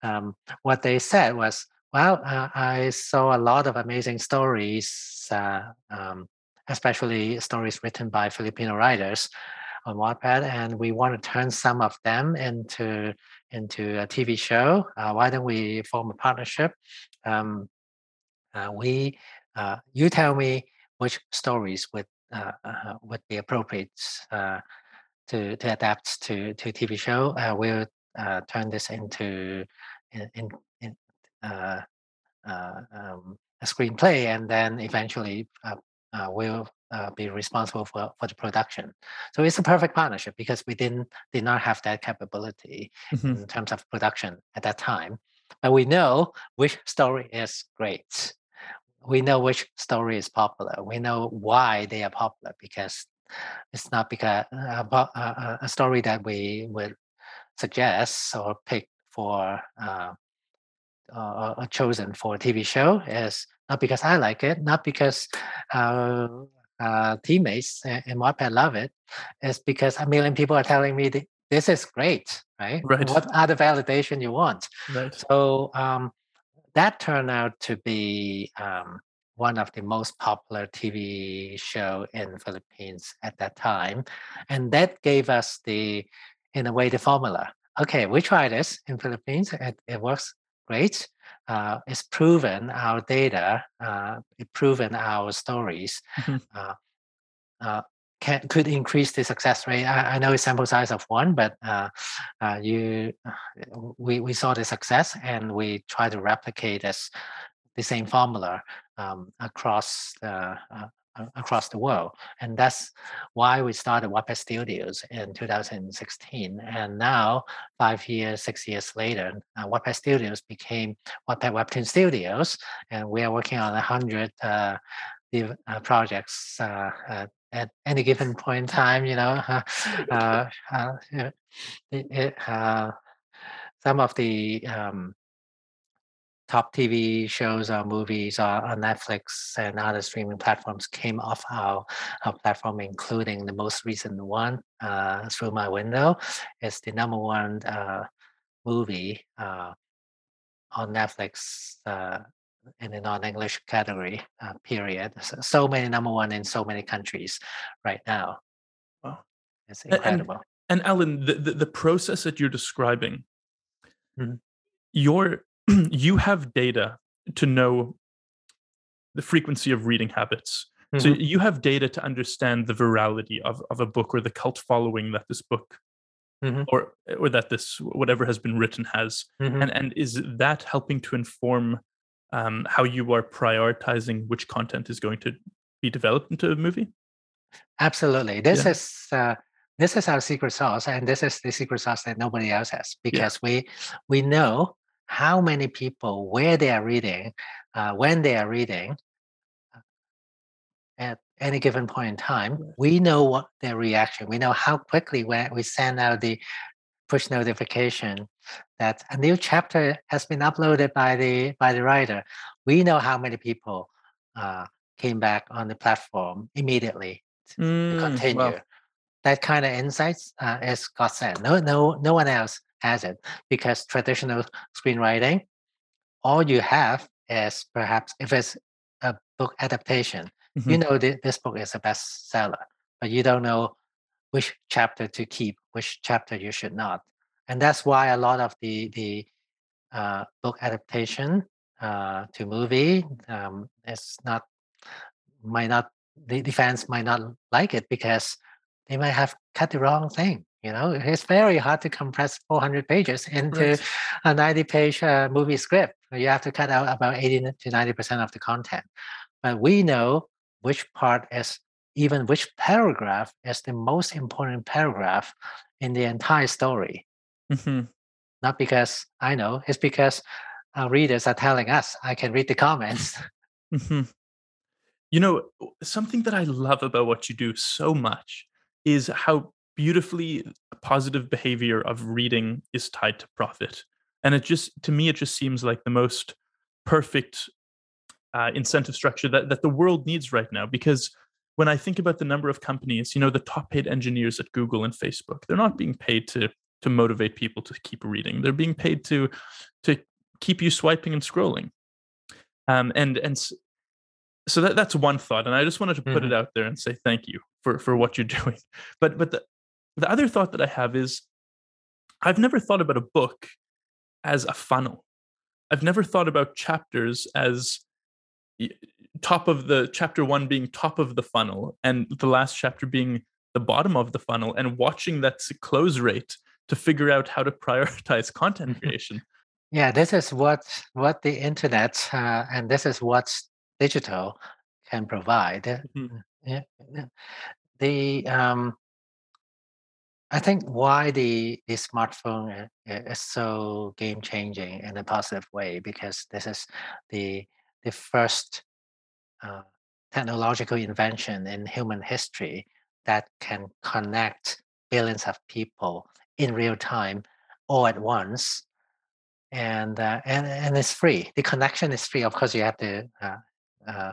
Um, what they said was, "Well, uh, I saw a lot of amazing stories uh, um, especially stories written by Filipino writers on Wattpad, and we want to turn some of them into into a TV show. Uh, why don't we form a partnership? Um, uh, we, uh, you tell me which stories would uh, uh, would be appropriate uh, to to adapt to to TV show. we'll turn this into in, in, um, a screenplay, and then eventually uh, will uh, be responsible for, for the production. So it's a perfect partnership because we didn't did not have that capability mm-hmm. in terms of production at that time. But we know which story is great. We know which story is popular. We know why they are popular because it's not because uh, uh a story that we would suggest or pick for uh, uh, chosen for a TV show is not because I like it, not because uh, uh, teammates in Wattpad love it. It's because a million people are telling me this is great, right? Right. What other validation you want? Right. So um, that turned out to be um, one of the most popular TV show in Philippines at that time, and that gave us the in a way the formula. Okay, we try this in Philippines. It, it works great. Uh, it's proven our data, uh, proven our stories mm-hmm. uh, uh, can, could increase the success rate. I, I know it's sample size of one, but uh, uh, you we, we saw the success and we try to replicate this the same formula um, across the across the world. And that's why we started Wattpad Studios in 2016. And now, five years, six years later, uh, Studios became Wattpad Webtoon Studios. And we are working on 100 uh, uh, projects uh, at any given point in time, you know. Uh, uh, it, it, some of the um, top TV shows or movies or on Netflix and other streaming platforms came off our, our platform, including the most recent one, uh, Through My Window. It's the number one uh, movie uh, on Netflix uh, in the non-English category, uh, period. So, so, many number one in so many countries right now. Wow. It's incredible. And, and Allen, the, the, the, process that you're describing, mm-hmm. your you have data to know the frequency of reading habits. Mm-hmm. So you have data to understand the virality of, of a book or the cult following that this book mm-hmm. or or that this whatever has been written has. Mm-hmm. And and is that helping to inform um, how you are prioritizing which content is going to be developed into a movie? Absolutely. This yeah. is uh, this is our secret sauce, and this is the secret sauce that nobody else has because yeah. we we know how many people, where they are reading, uh, when they are reading, uh, at any given point in time, we know what their reaction. We know how quickly when we send out the push notification that a new chapter has been uploaded by the by the writer. We know how many people uh, came back on the platform immediately mm, to continue. Well. That kind of insights uh, is godsend. No, no, no one else has it because traditional screenwriting, all you have is perhaps if it's a book adaptation, mm-hmm. you know th- this book is a bestseller, but you don't know which chapter to keep, which chapter you should not, and that's why a lot of the the uh, book adaptation uh, to movie um, is not might not the, the fans might not like it because they might have cut the wrong thing you know, it's very hard to compress 400 pages into right. a 90 page uh, movie script. You have to cut out about 80 to 90% of the content. But we know which part is, even which paragraph is the most important paragraph in the entire story. Mm-hmm. Not because I know, it's because our readers are telling us. I can read the comments. Mm-hmm. You know, something that I love about what you do so much is how beautifully positive behavior of reading is tied to profit. And it just to me it just seems like the most perfect uh, incentive structure that, that the world needs right now. Because when i think about the number of companies you know the top paid engineers at google and facebook they're not being paid to to motivate people to keep reading. They're being paid to to keep you swiping and scrolling. Um, and and so that, that's one thought. And i just wanted to put mm-hmm. it out there and say thank you for for what you're doing. But but the, the other thought that I have is I've never thought about a book as a funnel. I've never thought about chapters as top of the chapter one being top of the funnel and the last chapter being the bottom of the funnel and watching that close rate to figure out how to prioritize content creation. Yeah, this is what what the internet uh, and this is what digital can provide. Mm-hmm. Yeah, the um, I think why the, the smartphone is so game changing in a positive way because this is the the first uh, technological invention in human history that can connect billions of people in real time all at once. And uh, and and it's free. The connection is free. Of course you have to uh, uh,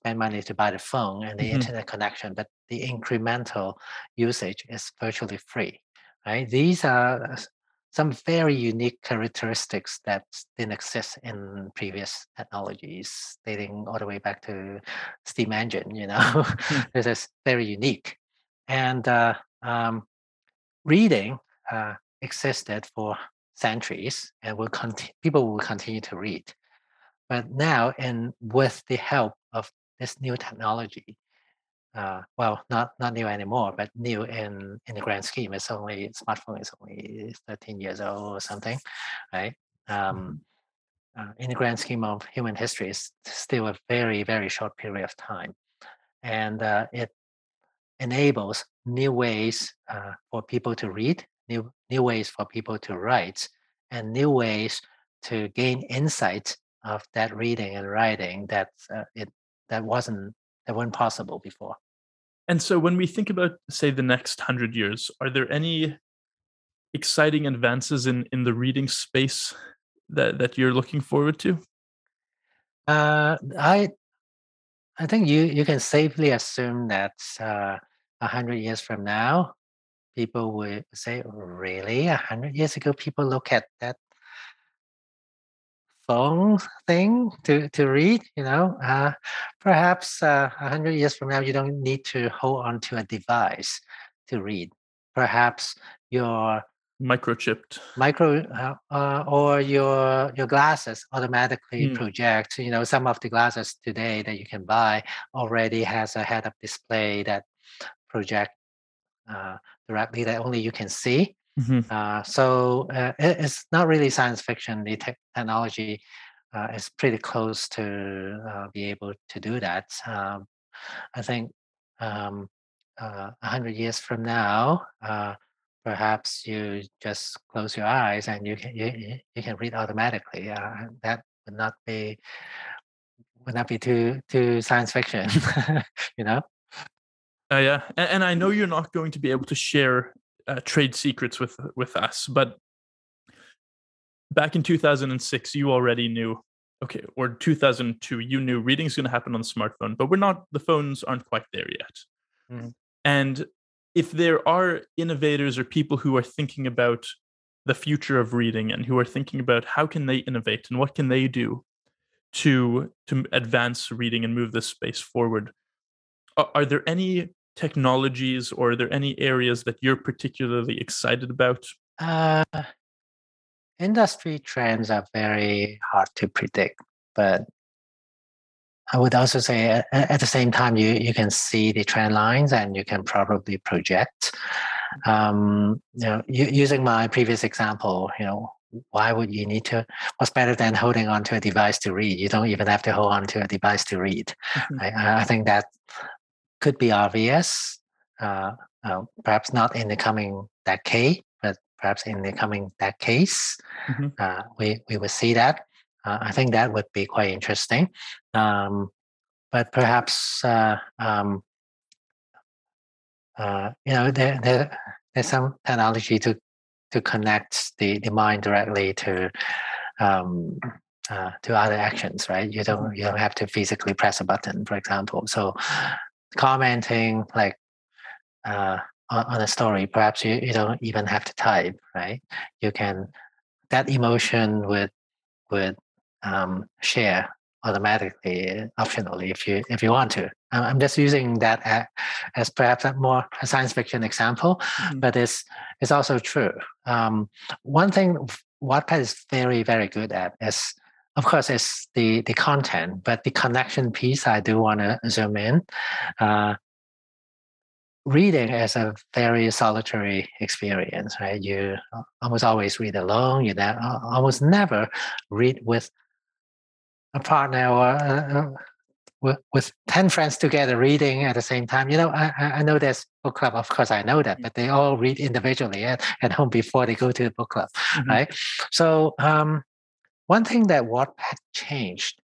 spend money to buy the phone and the mm-hmm. internet connection, but the incremental usage is virtually free. Right? These are some very unique characteristics that didn't exist in previous technologies, dating all the way back to steam engine. You know, mm. this is very unique, and uh, um, reading uh, existed for centuries and will continue, people will continue to read. But now, and with the help this new technology, uh, well, not not new anymore, but new in in the grand scheme. It's only smartphone is only 13 years old or something, right? Um, uh, in the grand scheme of human history, it's still a very very short period of time, and uh, it enables new ways uh, for people to read, new new ways for people to write, and new ways to gain insight of that reading and writing that uh, it that wasn't that weren't possible before. And so, when we think about, say, the next hundred years, are there any exciting advances in in the reading space that that you're looking forward to? Uh, I I think you you can safely assume that uh, a hundred years from now, people will say, "Really? A hundred years ago, people look at that phone thing to, to read, you know, uh, perhaps uh, a uh, hundred years from now, you don't need to hold on to a device to read. Perhaps your microchipped micro uh, uh, or your your glasses automatically mm. project you know some of the glasses today that you can buy already has a head-up display that project uh, directly that only you can see Mm-hmm. Uh, so uh, it, it's not really science fiction. The te- technology uh, is pretty close to uh, be able to do that. Um, I think um, uh, a hundred years from now, uh, perhaps you just close your eyes and you can you, you can read automatically. that would not be would not be too too science fiction, you know. Uh, yeah, and, and, I know you're not going to be able to share uh, trade secrets with with us, but back in 2006, you already knew. Okay, or 2002, you knew reading is going to happen on the smartphone, but we're not. The phones aren't quite there yet. Mm. And if there are innovators or people who are thinking about the future of reading and who are thinking about how can they innovate and what can they do to to advance reading and move this space forward are, are there any technologies or are there any areas that you're particularly excited about? Uh, industry trends are very hard to predict, but I would also say at, at, the same time, you, you can see the trend lines and you can probably project. Um, you know, using my previous example, you know, why would you need to? What's better than holding onto a device to read? You don't even have to hold onto a device to read. Mm-hmm. I, I think that could be obvious, uh, uh, perhaps not in the coming decade, but perhaps in the coming decades, mm-hmm. uh, we, we will see that. Uh, I think that would be quite interesting. Um, but perhaps, uh, um, uh, you know, there, there, there's some analogy to, to connect the, the mind directly to um, uh, to other actions, right? You don't you don't have to physically press a button, for example. So commenting like uh, on, on, a story, perhaps you, you don't even have to type, right? You can that emotion would would um, share automatically, optionally, if you if you want to. I'm just using that as perhaps a more a science fiction example, mm-hmm. but it's it's also true. Um, one thing Wattpad is very very good at is of course, it's the, the content, but the connection piece, I do want to zoom in. Uh, reading is a very solitary experience, right? You almost always read alone. You ne- almost never read with a partner or uh, uh, with, with 10 friends together reading at the same time. You know, I, I know there's book club, of course, I know that, but they all read individually at, at home before they go to the book club, mm-hmm. right? So, um, one thing that Wattpad changed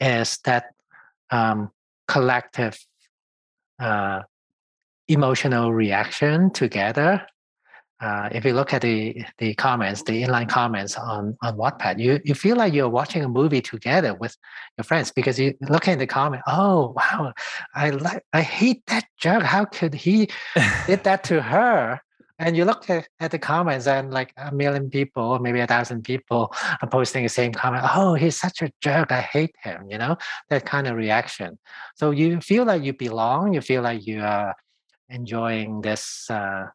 is that um, collective uh, emotional reaction together. Uh, if you look at the the comments, the inline comments on on Wattpad, you you feel like you're watching a movie together with your friends because you look at the comment. Oh wow, I like I hate that jerk. How could he did that to her? And you look at, at the comments and like a million people or maybe a thousand people are posting the same comment oh he's such a jerk i hate him you know that kind of reaction so you feel like you belong you feel like you are enjoying this uh,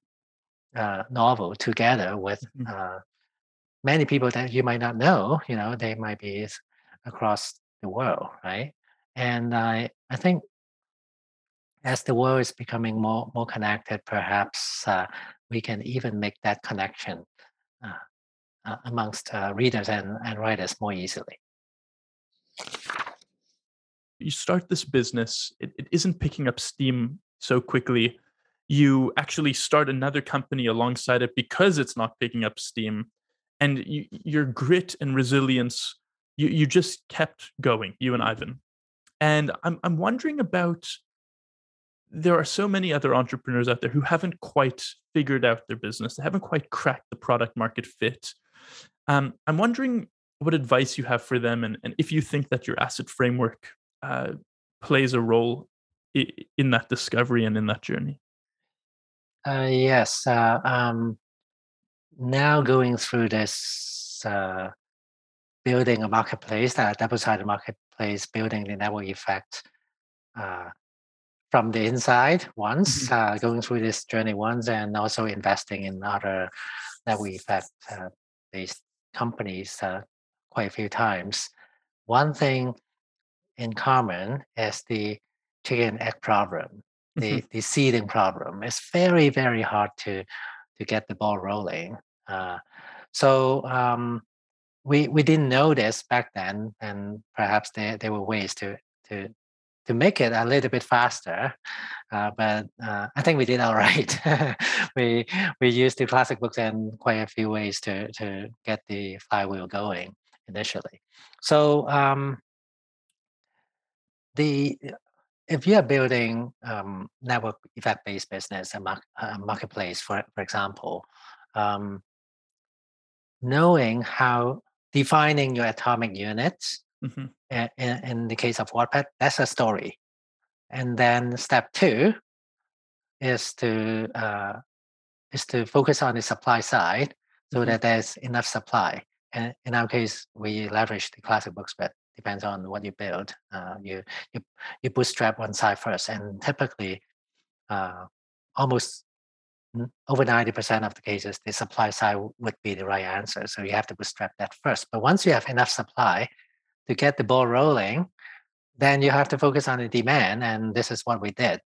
uh, novel together with Mhm. uh, many people that you might not know. You know, they might be across the world, right? And I I think as the world is becoming more more connected, perhaps uh, we can even make that connection uh, uh, amongst uh, readers and, and writers more easily. you start this business, it, it isn't picking up steam so quickly. You actually start another company alongside it because it's not picking up steam. And you, your grit and resilience, you, you just kept going, you and Ivan. And I'm, I'm wondering about there are so many other entrepreneurs out there who haven't quite figured out their business, they haven't quite cracked the product market fit. Um, I'm wondering what advice you have for them and, and if you think that your asset framework uh, plays a role in that discovery and in that journey. Uh, yes. Uh, um, now going through this uh, building a marketplace, uh, double-sided marketplace, building the network effect uh, from the inside once, uh, going through this journey once, and also investing in other network effect uh, based companies uh, quite a few times. One thing in common is the chicken and egg problem, the, Mhm. the seeding problem. It's very, very hard to to get the ball rolling. Uh, so um, we we didn't know this back then, and perhaps there, there were ways to to to make it a little bit faster. Uh, but uh, I think we did all right. we we used the classic books and quite a few ways to to get the flywheel going initially. So um, the if you are building um, network effect based business, a, mar- a marketplace, for for example, um, knowing how defining your atomic units Mhm. in, in the case of Wattpad, that's a story. And then step two is to uh, is to focus on the supply side so Mhm. that there's enough supply. And in our case, we leverage the classic books, but depends on what you build. Uh, you you you bootstrap one side first, and typically, uh, almost over ninety percent of the cases, the supply side would be the right answer. So you have to bootstrap that first. But once you have enough supply to get the ball rolling, then you have to focus on the demand, and this is what we did.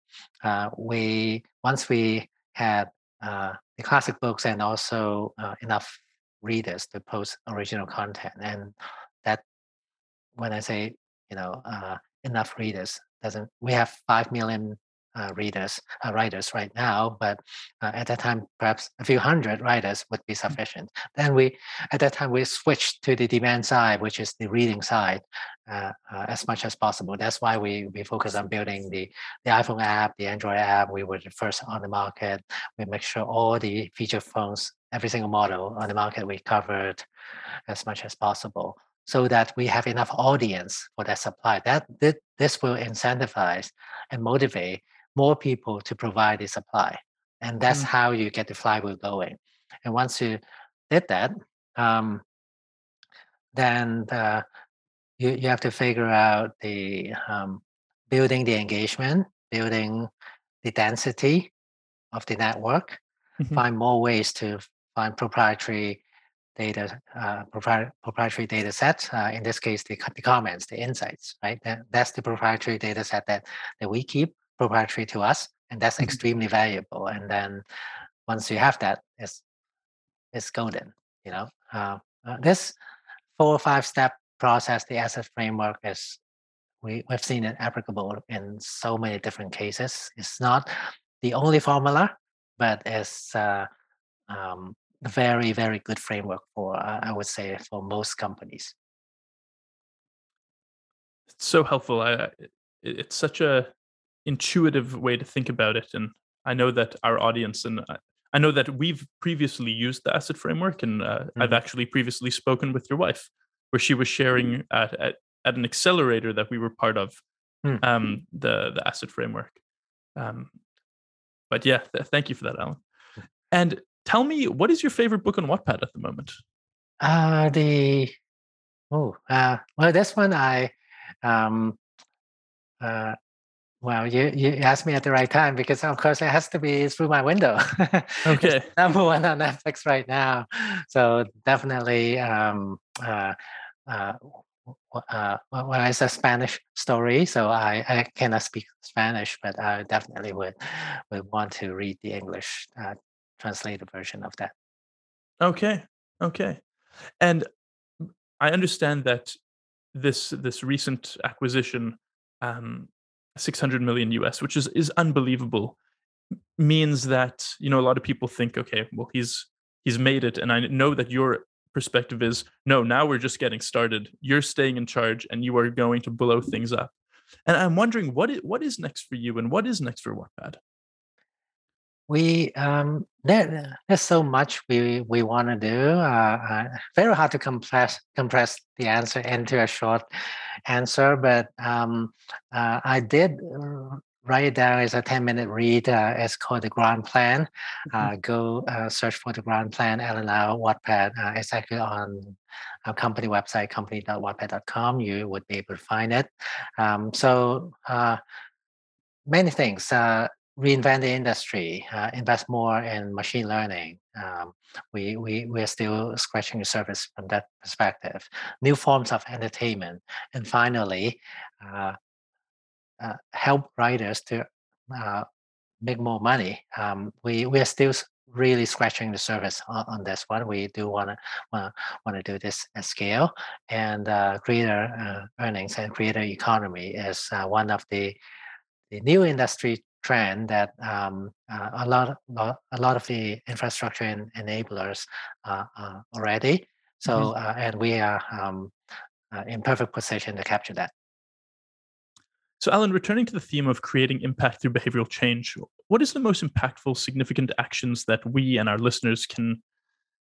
Uh, we once we had uh, the classic books and also uh, enough readers to post original content, and that when I say you know uh, enough readers doesn't we have five million readers uh, writers right now, but uh, at that time perhaps a few hundred writers would be sufficient. Then we at that time we switched to the demand side, which is the reading side, uh, uh, as much as possible. That's why we we focus on building the the iPhone app, the Android app. We were the first on the market. We make sure all the feature phones, every single model on the market, we covered as much as possible so that we have enough audience for that supply. That thi- this will incentivize and motivate more people to provide the supply, and that's Mhm. how you get the flywheel going. And once you did that, um, then uh, you you have to figure out the um, building the engagement, building the density of the network, Mhm. find more ways to find proprietary data, uh, propri- proprietary data sets. Uh, in this case, the, the comments, the insights, right? That, that's the proprietary data set that, that we keep proprietary to us, and that's Mhm. extremely valuable. And then once you have that, it's it's golden. You know, uh, uh, this four or five step process, the asset framework is we, we've seen it applicable in so many different cases. It's not the only formula, but it's uh, um, very, very good framework for, uh, I would say, for most companies. It's so helpful. I, I- it- it's such a intuitive way to think about it, and I know that our audience and I, know that we've previously used the asset framework, and uh, I've Mhm. actually previously spoken with your wife, where she was sharing at at, at an accelerator that we were part of, Mm. um, the the asset framework. Um, but yeah, th- thank you for that, Allen. And tell me, what is your favorite book on Wattpad at the moment? Uh, the oh, uh, well, this one I um, uh, Well, you, you asked me at the right time because, of course, it has to be through my window. Okay. number one on Netflix right now. So definitely, um, uh, uh, uh, well, it's a Spanish story, so I, I cannot speak Spanish, but I definitely would would want to read the English uh, translated version of that. Okay. Okay. And I understand that this this recent acquisition, um, 600 million US, which is is unbelievable, means that you know a lot of people think, okay, well he's he's made it, and I know that your perspective is no, now we're just getting started. You're staying in charge, and you are going to blow things up. And I'm wondering what is, what is next for you, and what is next for Wattpad? We um, there, there's so much we we want to do. Uh, uh, very hard to compress compress the answer into a short answer, but um, uh, I did write it down as a 10 minute read. Uh, it's called the Grand Plan. Mm-hmm. go uh, search for the Grand Plan LNL Wattpad. it's actually on our company website, company.wattpad.com. You would be able to find it. Um, so many things. Uh, reinvent the industry, uh, invest more in machine learning. Um, we, we, we're still scratching the surface from that perspective. New forms of entertainment. And finally, uh, uh, help writers to uh, make more money. Um, we, we are still really scratching the surface on, on this one. We do want to want to do this at scale, and uh, greater uh, earnings and creator economy is one of the the new industry trend that um, uh, a lot, a lot of the infrastructure and enablers uh, uh, already. So, mm-hmm. Uh, and we are um, uh, in perfect position to capture that. So, Allen, returning to the theme of creating impact through behavioral change, what is the most impactful, significant actions that we and our listeners can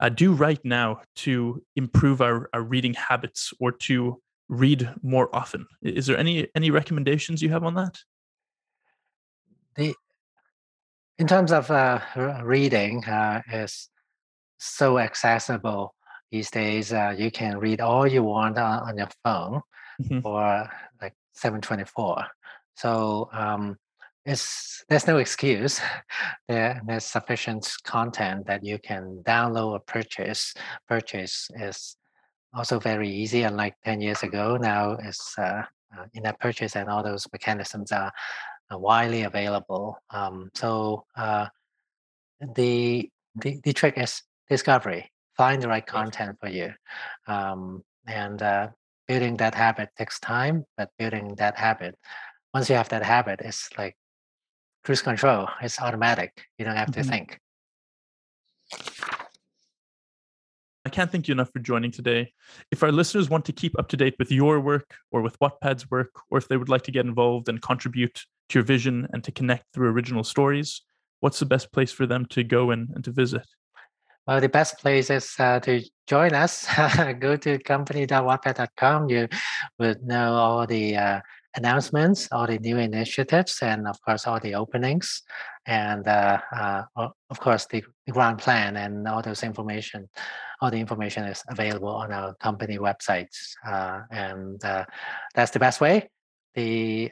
uh, do right now to improve our, our reading habits or to read more often? Is there any any recommendations you have on that? The in terms of uh, reading uh, is so accessible these days uh, you can read all you want on, on your phone mm-hmm. for like 724 so um, it's there's no excuse. There, there's sufficient content that you can download or purchase. Purchase is also very easy unlike 10 years ago. Now it's uh, uh, in-app purchase and all those mechanisms are widely available. Um, so uh, the, the the trick is discovery. Find the right content for you, um, and uh, building that habit takes time. But building that habit, once you have that habit, it's like cruise control. It's automatic. You don't have to mm-hmm. think. I can't thank you enough for joining today. If our listeners want to keep up to date with your work or with Wattpad's work, or if they would like to get involved and contribute to your vision and to connect through original stories, what's the best place for them to go and, and to visit? Well, the best place is uh, to join us. go to company.wattpad.com. You would know all the uh, announcements, all the new initiatives, and of course, all the openings, and uh, uh of course, the, grand plan and all those information. All the information is available on our company websites, uh, and uh, that's the best way. The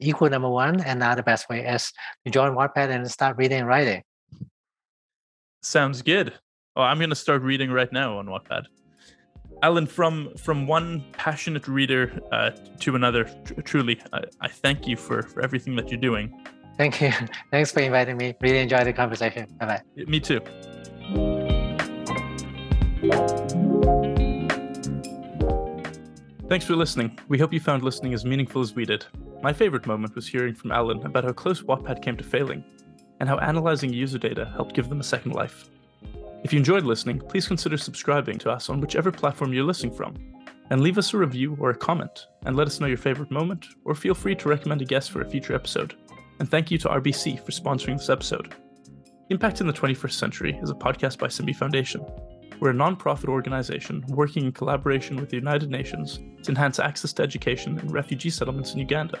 equal number one, and now the best way is to join Wattpad and start reading and writing. Sounds good. Oh, I'm gonna start reading right now on Wattpad. Allen, from from one passionate reader uh, to another, tr- truly, I, I thank you for, for everything that you're doing. Thank you. Thanks for inviting me. Really enjoyed the conversation. Bye bye. Me too. Thanks for listening. We hope you found listening as meaningful as we did. My favorite moment was hearing from Allen about how close Wattpad came to failing, and how analyzing user data helped give them a second life. If you enjoyed listening, please consider subscribing to us on whichever platform you're listening from, and leave us a review or a comment, and let us know your favorite moment, or feel free to recommend a guest for a future episode. And thank you to RBC for sponsoring this episode. Impact in the 21st Century is a podcast by Simbi Foundation, we're a non-profit organization working in collaboration with the United Nations to enhance access to education in refugee settlements in Uganda.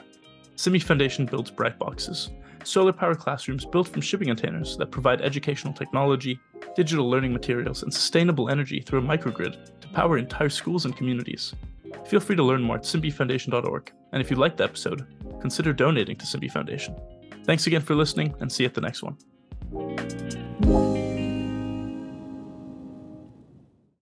Simbi Foundation builds bright boxes, solar power classrooms built from shipping containers that provide educational technology, digital learning materials, and sustainable energy through a microgrid to power entire schools and communities. Feel free to learn more at simbifoundation.org. And if you liked the episode, consider donating to Simbi Foundation. Thanks again for listening, and see you at the next one.